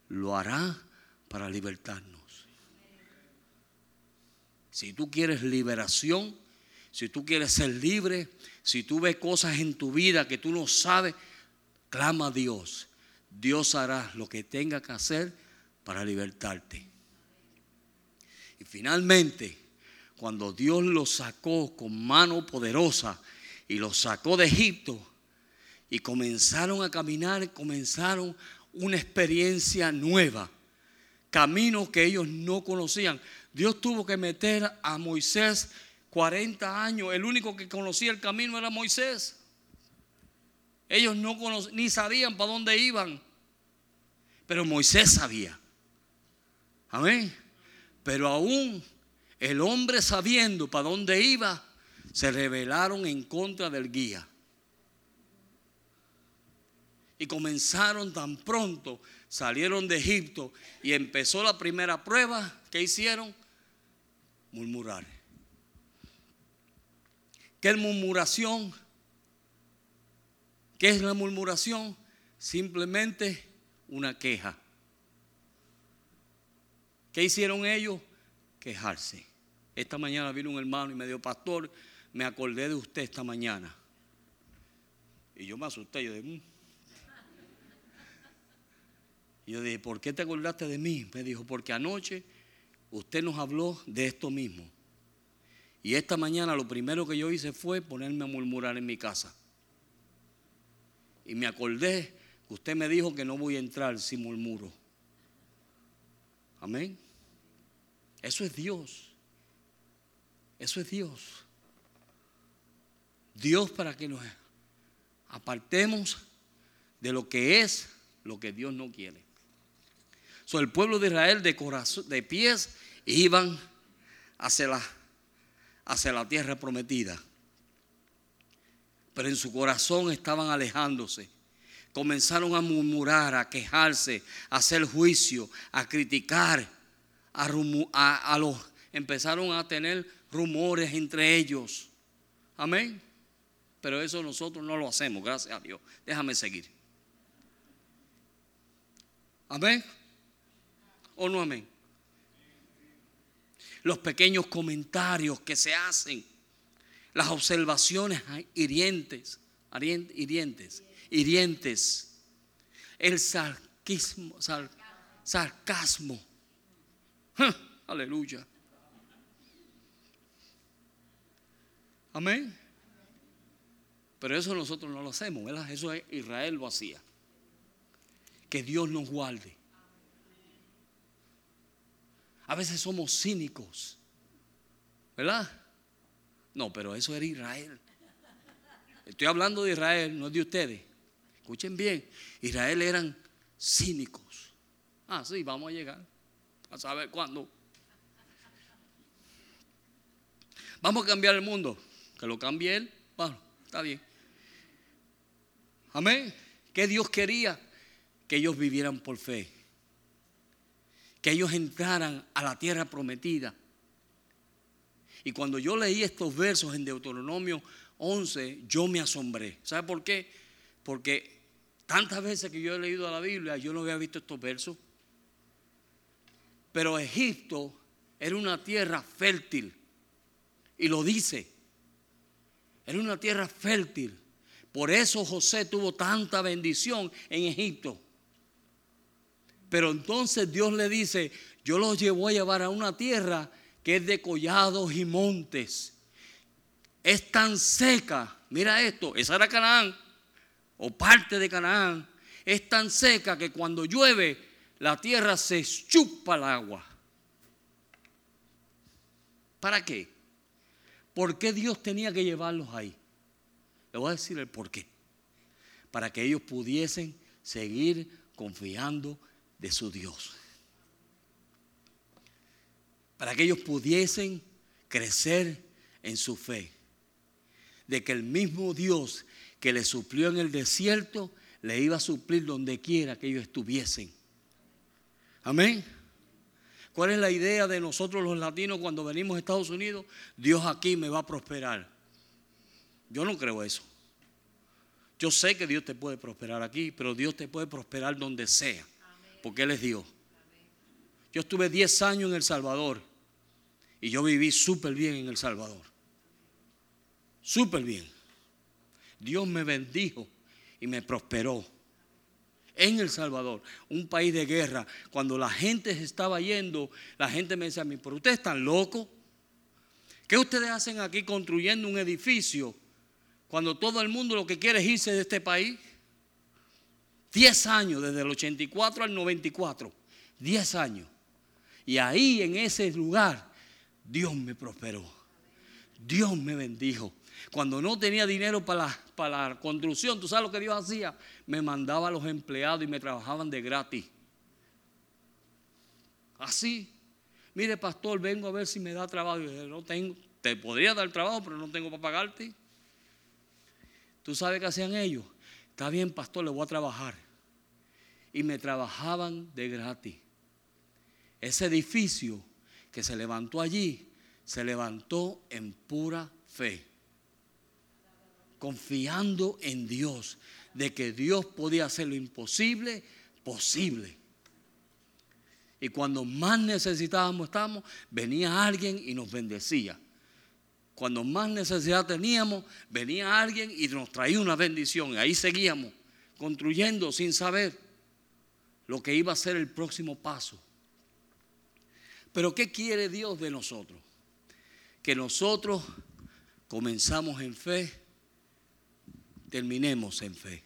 lo hará para libertarnos. Si tú quieres liberación, si tú quieres ser libre, si tú ves cosas en tu vida que tú no sabes, clama a Dios. Dios hará lo que tenga que hacer para libertarte. Y finalmente, cuando Dios los sacó con mano poderosa y los sacó de Egipto y comenzaron a caminar, comenzaron una experiencia nueva, caminos que ellos no conocían. Dios tuvo que meter a Moisés 40 años, el único que conocía el camino era Moisés. Ellos no ni sabían para dónde iban, pero Moisés sabía. Amén. Pero aún el hombre sabiendo para dónde iba, se rebelaron en contra del guía. Y comenzaron tan pronto, salieron de Egipto y empezó la primera prueba. ¿Qué hicieron? Murmurar. ¿Qué es murmuración? ¿Qué es la murmuración? Simplemente una queja. ¿Qué hicieron ellos? Quejarse. Esta mañana vino un hermano y me dijo, pastor, me acordé de usted esta mañana. Y yo me asusté. Yo dije, mm". yo dije, ¿por qué te acordaste de mí? Me dijo, porque anoche usted nos habló de esto mismo. Y esta mañana lo primero que yo hice fue ponerme a murmurar en mi casa. Y me acordé que usted me dijo que no voy a entrar si murmuro. Amén. Eso es Dios. Eso es Dios. Dios para que nos apartemos de lo que es lo que Dios no quiere. So, el pueblo de Israel de corazón, de pies iban hacia la, hacia la tierra prometida. Pero en su corazón estaban alejándose comenzaron a murmurar, a quejarse, a hacer juicio, a criticar, a, los, empezaron a tener rumores entre ellos. Amén. Pero eso nosotros no lo hacemos, gracias a Dios. Déjame seguir. Amén. ¿O no amén? los pequeños comentarios que se hacen, las observaciones hirientes, hirientes, hirientes, el sarquismo, sarcasmo. Aleluya. Amén. Pero eso nosotros no lo hacemos, ¿verdad? Eso Israel lo hacía. Que Dios nos guarde. A veces somos cínicos, ¿verdad? No, pero eso era Israel. Estoy hablando de Israel, no de ustedes. Escuchen bien, Israel eran cínicos. Ah, sí, vamos a llegar. A saber cuándo. Vamos a cambiar el mundo. Que lo cambie él. Bueno, está bien. Amén. ¿Qué Dios quería? Que ellos vivieran por fe que ellos entraran a la tierra prometida. Y cuando yo leí estos versos en Deuteronomio 11, yo me asombré. ¿Sabe por qué? Porque tantas veces que yo he leído la Biblia, yo no había visto estos versos. Pero Egipto era una tierra fértil. Y lo dice. Era una tierra fértil. Por eso José tuvo tanta bendición en Egipto. Pero entonces Dios le dice, yo los llevo a llevar a una tierra que es de collados y montes. Es tan seca, mira esto, esa era Canaán, o parte de Canaán. Es tan seca que cuando llueve la tierra se chupa el agua. ¿Para qué? ¿Por qué Dios tenía que llevarlos ahí? Le voy a decir el por qué. Para que ellos pudiesen seguir confiando de su Dios. Para que ellos pudiesen crecer en su fe. De que el mismo Dios que les suplió en el desierto, le iba a suplir donde quiera que ellos estuviesen. Amén. ¿Cuál es la idea de nosotros los latinos cuando venimos a Estados Unidos? Dios aquí me va a prosperar. Yo no creo eso. Yo sé que Dios te puede prosperar aquí, pero Dios te puede prosperar donde sea porque Él es Dios. Yo estuve 10 años en El Salvador y yo viví súper bien en El Salvador. Súper bien. Dios me bendijo y me prosperó. En El Salvador, un país de guerra, cuando la gente se estaba yendo, la gente me decía a mí, pero ustedes están locos. ¿Qué ustedes hacen aquí construyendo un edificio cuando todo el mundo lo que quiere es irse de este país? 10 años, desde el 84 al 94. 10 años. Y ahí en ese lugar Dios me prosperó. Dios me bendijo. Cuando no tenía dinero para la, para la construcción, ¿tú sabes lo que Dios hacía? Me mandaba a los empleados y me trabajaban de gratis. Así. Mire, pastor, vengo a ver si me da trabajo. Y no tengo, te podría dar trabajo, pero no tengo para pagarte. ¿Tú sabes qué hacían ellos? Está bien, pastor, le voy a trabajar. Y me trabajaban de gratis. Ese edificio que se levantó allí, se levantó en pura fe. Confiando en Dios, de que Dios podía hacer lo imposible posible. Y cuando más necesitábamos estábamos, venía alguien y nos bendecía. Cuando más necesidad teníamos, venía alguien y nos traía una bendición. Y ahí seguíamos construyendo sin saber lo que iba a ser el próximo paso. Pero ¿qué quiere Dios de nosotros? Que nosotros comenzamos en fe, terminemos en fe.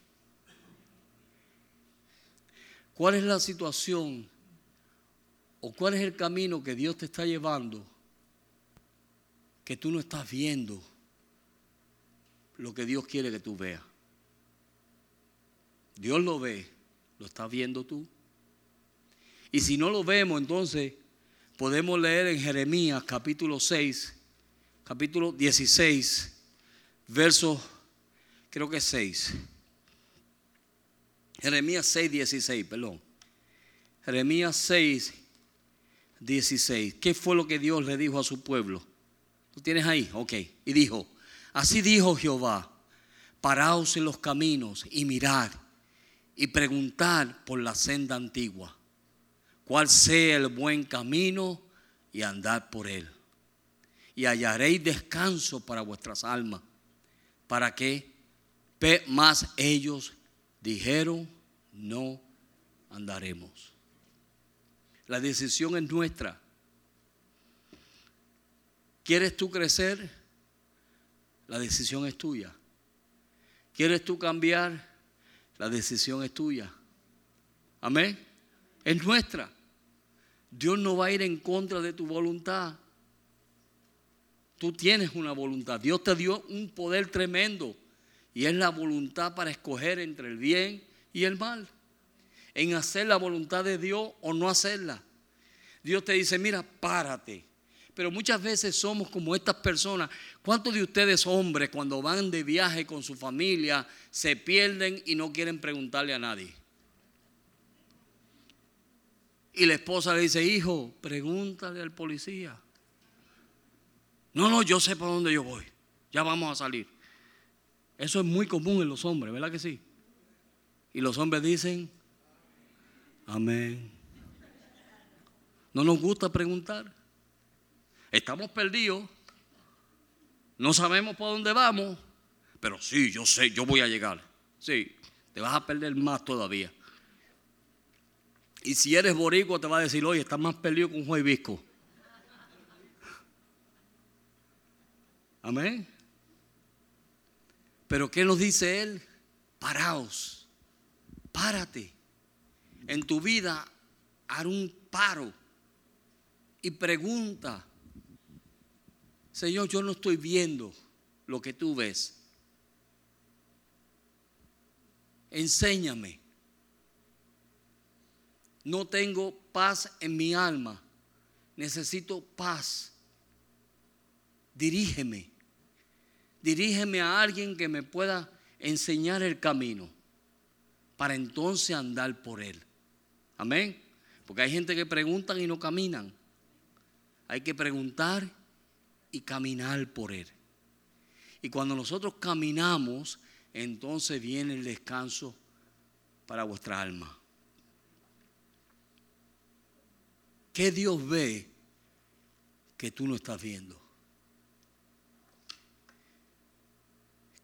¿Cuál es la situación o cuál es el camino que Dios te está llevando que tú no estás viendo lo que Dios quiere que tú veas. Dios lo ve, lo estás viendo tú. Y si no lo vemos, entonces podemos leer en Jeremías capítulo 6, capítulo 16, verso, creo que 6. Jeremías 6, 16, perdón. Jeremías 6, 16. ¿Qué fue lo que Dios le dijo a su pueblo? ¿Tú tienes ahí? Ok. Y dijo, así dijo Jehová, paraos en los caminos y mirad y preguntad por la senda antigua, cuál sea el buen camino y andad por él. Y hallaréis descanso para vuestras almas. ¿Para qué? Más ellos dijeron, no andaremos. La decisión es nuestra. ¿Quieres tú crecer? La decisión es tuya. ¿Quieres tú cambiar? La decisión es tuya. Amén. Es nuestra. Dios no va a ir en contra de tu voluntad. Tú tienes una voluntad. Dios te dio un poder tremendo. Y es la voluntad para escoger entre el bien y el mal. En hacer la voluntad de Dios o no hacerla. Dios te dice, mira, párate. Pero muchas veces somos como estas personas. ¿Cuántos de ustedes hombres cuando van de viaje con su familia se pierden y no quieren preguntarle a nadie? Y la esposa le dice, hijo, pregúntale al policía. No, no, yo sé para dónde yo voy. Ya vamos a salir. Eso es muy común en los hombres, ¿verdad que sí? Y los hombres dicen, amén. No nos gusta preguntar. Estamos perdidos. No sabemos por dónde vamos. Pero sí, yo sé, yo voy a llegar. Sí, te vas a perder más todavía. Y si eres boricua, te va a decir, oye, estás más perdido que un juez visco. Amén. Pero ¿qué nos dice Él? Paraos, párate. En tu vida, haz un paro y pregunta, Señor, yo no estoy viendo lo que tú ves. Enséñame. No tengo paz en mi alma. Necesito paz. Dirígeme. Dirígeme a alguien que me pueda enseñar el camino para entonces andar por él. Amén. Porque hay gente que preguntan y no caminan. Hay que preguntar y caminar por Él. Y cuando nosotros caminamos, entonces viene el descanso para vuestra alma. ¿Qué Dios ve que tú no estás viendo?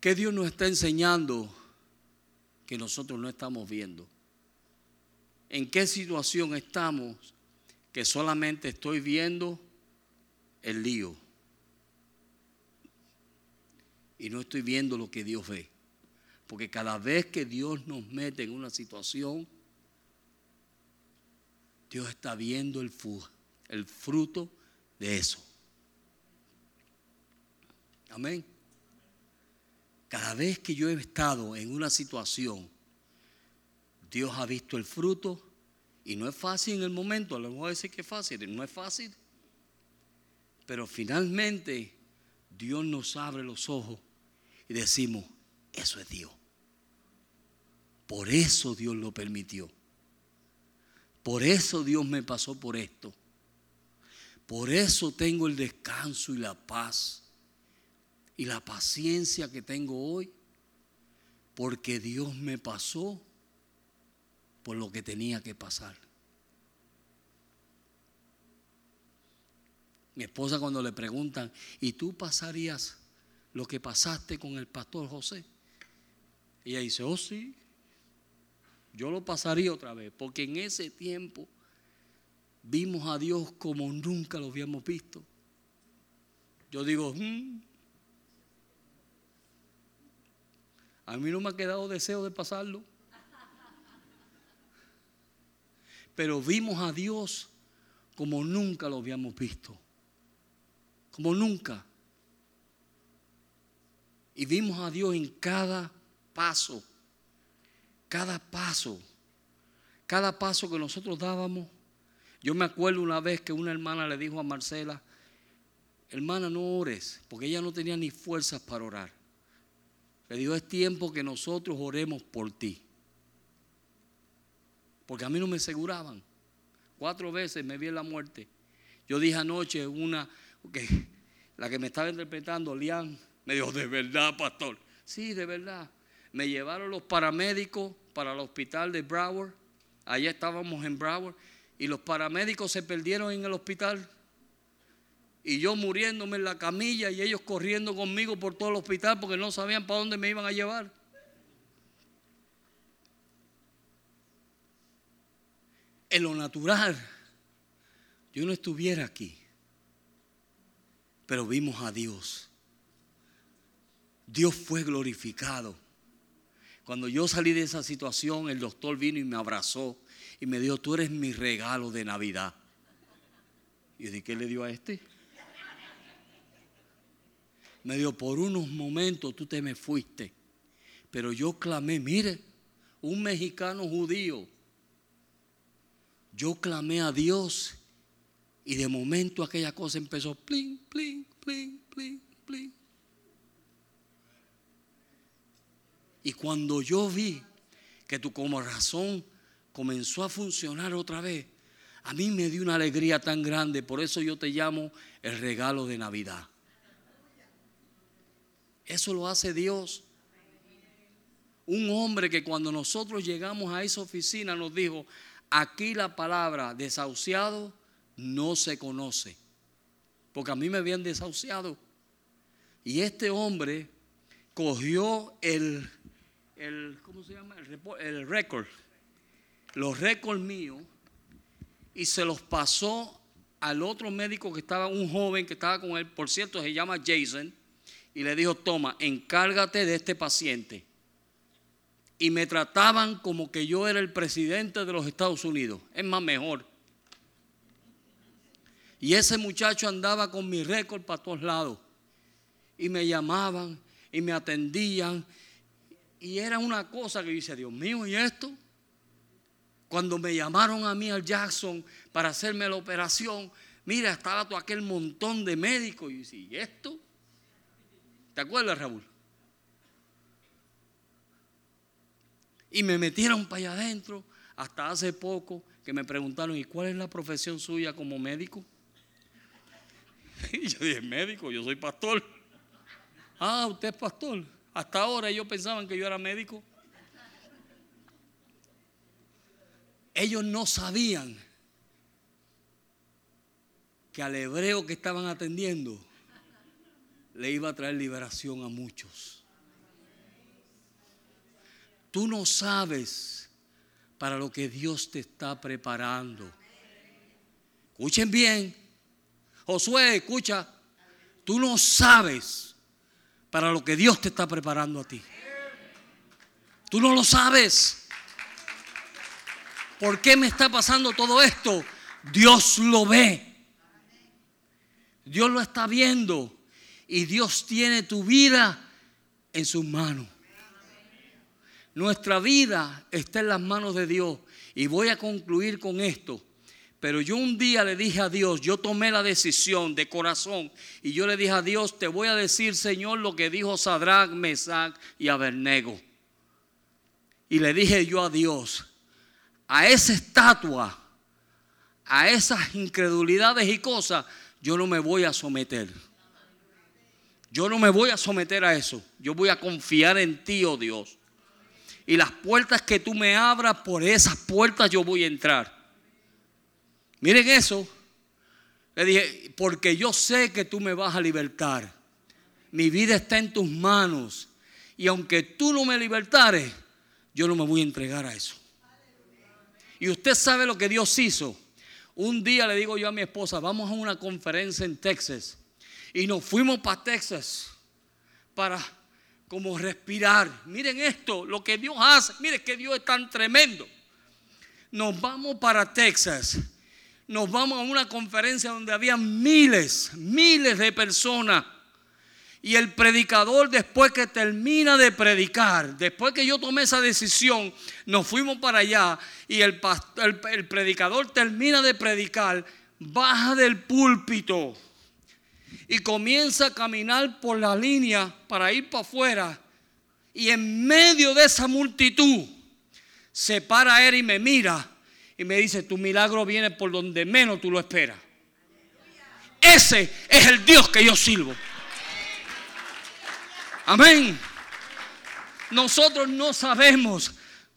¿Qué Dios nos está enseñando que nosotros no estamos viendo? ¿En qué situación estamos que solamente estoy viendo el lío? y no estoy viendo lo que Dios ve. Porque cada vez que Dios nos mete en una situación, Dios está viendo el, fruto de eso. Amén. Cada vez que yo he estado en una situación, Dios ha visto el fruto y no es fácil en el momento, a lo mejor decir que es fácil, no es fácil. Pero finalmente Dios nos abre los ojos y decimos, eso es Dios. Por eso Dios lo permitió. Por eso Dios me pasó por esto. Por eso tengo el descanso y la paz y la paciencia que tengo hoy. Porque Dios me pasó por lo que tenía que pasar. Mi esposa cuando le preguntan, ¿y tú pasarías lo que pasaste con el pastor José. Ella dice, oh sí, yo lo pasaría otra vez, porque en ese tiempo vimos a Dios como nunca lo habíamos visto. Yo digo, hmm". A mí no me ha quedado deseo de pasarlo. Pero vimos a Dios como nunca lo habíamos visto. Como nunca. Y vimos a Dios en cada paso, cada paso, cada paso que nosotros dábamos. Yo me acuerdo una vez que una hermana le dijo a Marcela, hermana, no ores, porque ella no tenía ni fuerzas para orar. Le dijo, es tiempo que nosotros oremos por ti. Porque a mí no me aseguraban. Cuatro veces me vi en la muerte. Yo dije anoche una, que la que me estaba interpretando, Lian, me dijo, ¿de verdad, pastor? Sí, de verdad. Me llevaron los paramédicos para el hospital de Broward. Allá estábamos en Broward. Y los paramédicos se perdieron en el hospital. Y yo muriéndome en la camilla y ellos corriendo conmigo por todo el hospital porque no sabían para dónde me iban a llevar. En lo natural, yo no estuviera aquí. Pero vimos a Dios. Dios fue glorificado. Cuando yo salí de esa situación, el doctor vino y me abrazó y me dijo, tú eres mi regalo de Navidad. Y yo dije, ¿qué le dio a este? Me dijo, por unos momentos tú te me fuiste. Pero yo clamé, mire, un mexicano judío. Yo clamé a Dios y de momento aquella cosa empezó, plin, plin, plin, plin, plin. Y cuando yo vi que tu razón comenzó a funcionar otra vez, a mí me dio una alegría tan grande. Por eso yo te llamo el regalo de Navidad. Eso lo hace Dios. Un hombre que cuando nosotros llegamos a esa oficina nos dijo, aquí la palabra desahuciado no se conoce. Porque a mí me habían desahuciado. Y este hombre cogió el, el ¿cómo se llama? El, récord, los récords míos, y se los pasó al otro médico que estaba, un joven que estaba con él, por cierto, se llama Jason, y le dijo, toma, encárgate de este paciente. Y me trataban como que yo era el presidente de los Estados Unidos. Es más mejor. Y ese muchacho andaba con mi récord para todos lados. Y me llamaban y me atendían. Y era una cosa que yo decía, Dios mío, ¿y esto? Cuando me llamaron a mí al Jackson para hacerme la operación, mira, estaba todo aquel montón de médicos. Y yo ¿y esto? ¿Te acuerdas, Raúl? Y me metieron para allá adentro hasta hace poco que me preguntaron, ¿y cuál es la profesión suya como médico? Y yo dije, médico, yo soy pastor. Ah, usted es pastor. Hasta ahora ellos pensaban que yo era médico. Ellos no sabían que al hebreo que estaban atendiendo le iba a traer liberación a muchos. Tú no sabes para lo que Dios te está preparando. Escuchen bien. Josué, escucha. Tú no sabes para lo que Dios te está preparando a ti. Tú no lo sabes. ¿Por qué me está pasando todo esto? Dios lo ve. Dios lo está viendo y Dios tiene tu vida en sus manos. Nuestra vida está en las manos de Dios. Y voy a concluir con esto. Pero yo un día le dije a Dios, yo tomé la decisión de corazón y yo le dije a Dios, te voy a decir, Señor, lo que dijo Sadrach, Mesach y Abednego. Y le dije yo a Dios, a esa estatua, a esas incredulidades y cosas, yo no me voy a someter. Yo no me voy a someter a eso. Yo voy a confiar en ti, oh Dios. Y las puertas que tú me abras, por esas puertas yo voy a entrar. Miren eso. Le dije, porque yo sé que tú me vas a libertar. Mi vida está en tus manos. Y aunque tú no me libertares, yo no me voy a entregar a eso. Y usted sabe lo que Dios hizo. Un día le digo yo a mi esposa, vamos a una conferencia en Texas. Y nos fuimos para Texas para como respirar. Miren esto, lo que Dios hace. Miren que Dios es tan tremendo. Nos vamos para Texas. Nos vamos a una conferencia donde había miles, miles de personas. Y el predicador después que termina de predicar, después que yo tomé esa decisión, nos fuimos para allá y el, el predicador termina de predicar, baja del púlpito y comienza a caminar por la línea para ir para afuera. Y en medio de esa multitud se para él y me mira y me dice, tu milagro viene por donde menos tú lo esperas. Ese es el Dios que yo sirvo. Amén. Nosotros no sabemos,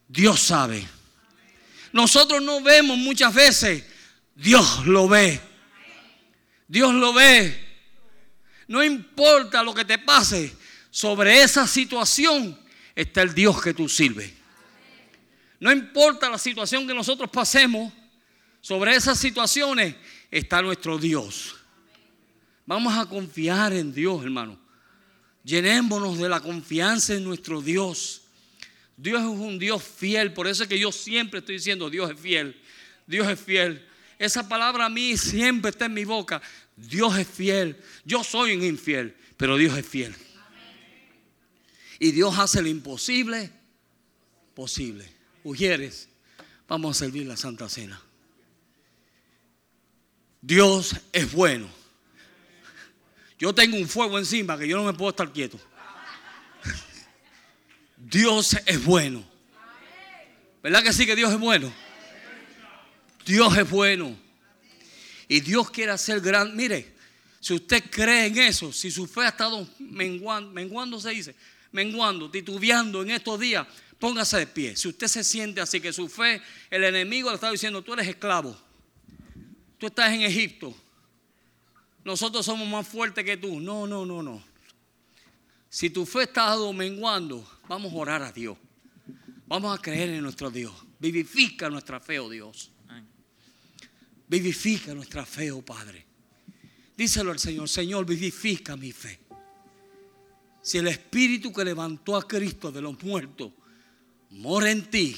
Dios sabe. Nosotros no vemos muchas veces, Dios lo ve. Dios lo ve. No importa lo que te pase, sobre esa situación está el Dios que tú sirves. No importa la situación que nosotros pasemos, sobre esas situaciones está nuestro Dios. Vamos a confiar en Dios, hermano. Llenémonos de la confianza en nuestro Dios. Dios es un Dios fiel, por eso es que yo siempre estoy diciendo Dios es fiel. Dios es fiel. Esa palabra a mí siempre está en mi boca. Dios es fiel. Yo soy un infiel, pero Dios es fiel. Y Dios hace lo imposible posible. Ujieres, vamos a servir la Santa Cena. Dios es bueno. Yo tengo un fuego encima que yo no me puedo estar quieto. Dios es bueno. ¿Verdad que sí que Dios es bueno? Dios es bueno. Y Dios quiere hacer gran. Mire, si usted cree en eso, si su fe ha estado menguando, menguando se dice, menguando, titubeando en estos días, póngase de pie. Si usted se siente así que su fe, el enemigo le está diciendo, tú eres esclavo, tú estás en Egipto, nosotros somos más fuertes que tú. No, no, no, no. Si tu fe está menguando, vamos a orar a Dios. Vamos a creer en nuestro Dios. Vivifica nuestra fe, oh Dios. Vivifica nuestra fe, oh Padre. Díselo al Señor, Señor, vivifica mi fe. Si el Espíritu que levantó a Cristo de los muertos mora en ti,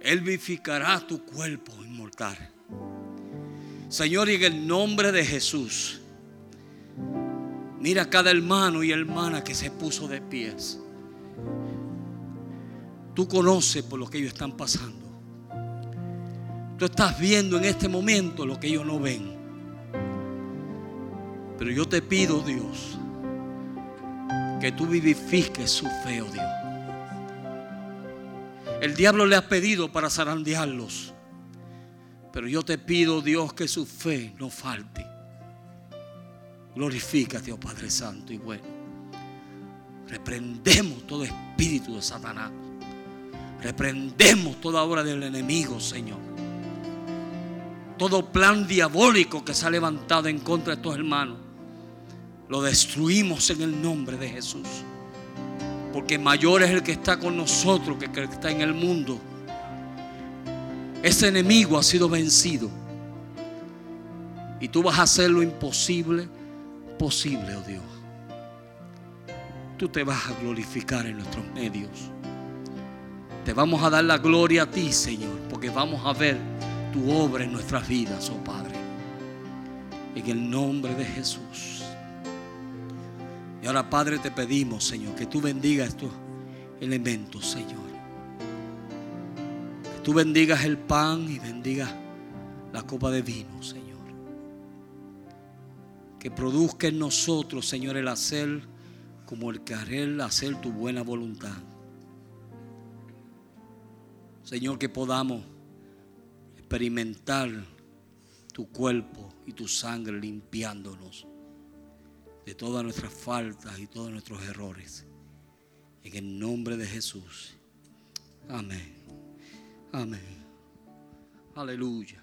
Él vivificará tu cuerpo inmortal. Señor, y en el nombre de Jesús, mira cada hermano y hermana que se puso de pies. Tú conoces por lo que ellos están pasando. Tú estás viendo en este momento lo que ellos no ven. Pero yo te pido, Dios, que tú vivifiques su fe, oh Dios. El diablo le ha pedido para zarandearlos. Pero yo te pido, Dios, que su fe no falte. Glorifícate, oh Padre Santo y bueno. Reprendemos todo espíritu de Satanás. Reprendemos toda obra del enemigo, Señor. Todo plan diabólico que se ha levantado en contra de estos hermanos, lo destruimos en el nombre de Jesús. Porque mayor es el que está con nosotros que el que está en el mundo. Ese enemigo ha sido vencido. Y tú vas a hacer lo imposible posible, oh Dios. Tú te vas a glorificar en nuestros medios. Te vamos a dar la gloria a ti, Señor, porque vamos a ver tu obra en nuestras vidas, oh Padre. En el nombre de Jesús. Y ahora, Padre, te pedimos, Señor, que tú bendigas estos elementos, Señor. Que tú bendigas el pan y bendigas la copa de vino, Señor. Que produzca en nosotros, Señor, el hacer como el querer hacer tu buena voluntad. Señor, que podamos experimentar tu cuerpo y tu sangre limpiándonos de todas nuestras faltas y todos nuestros errores. En el nombre de Jesús. Amén. Amén. Aleluya.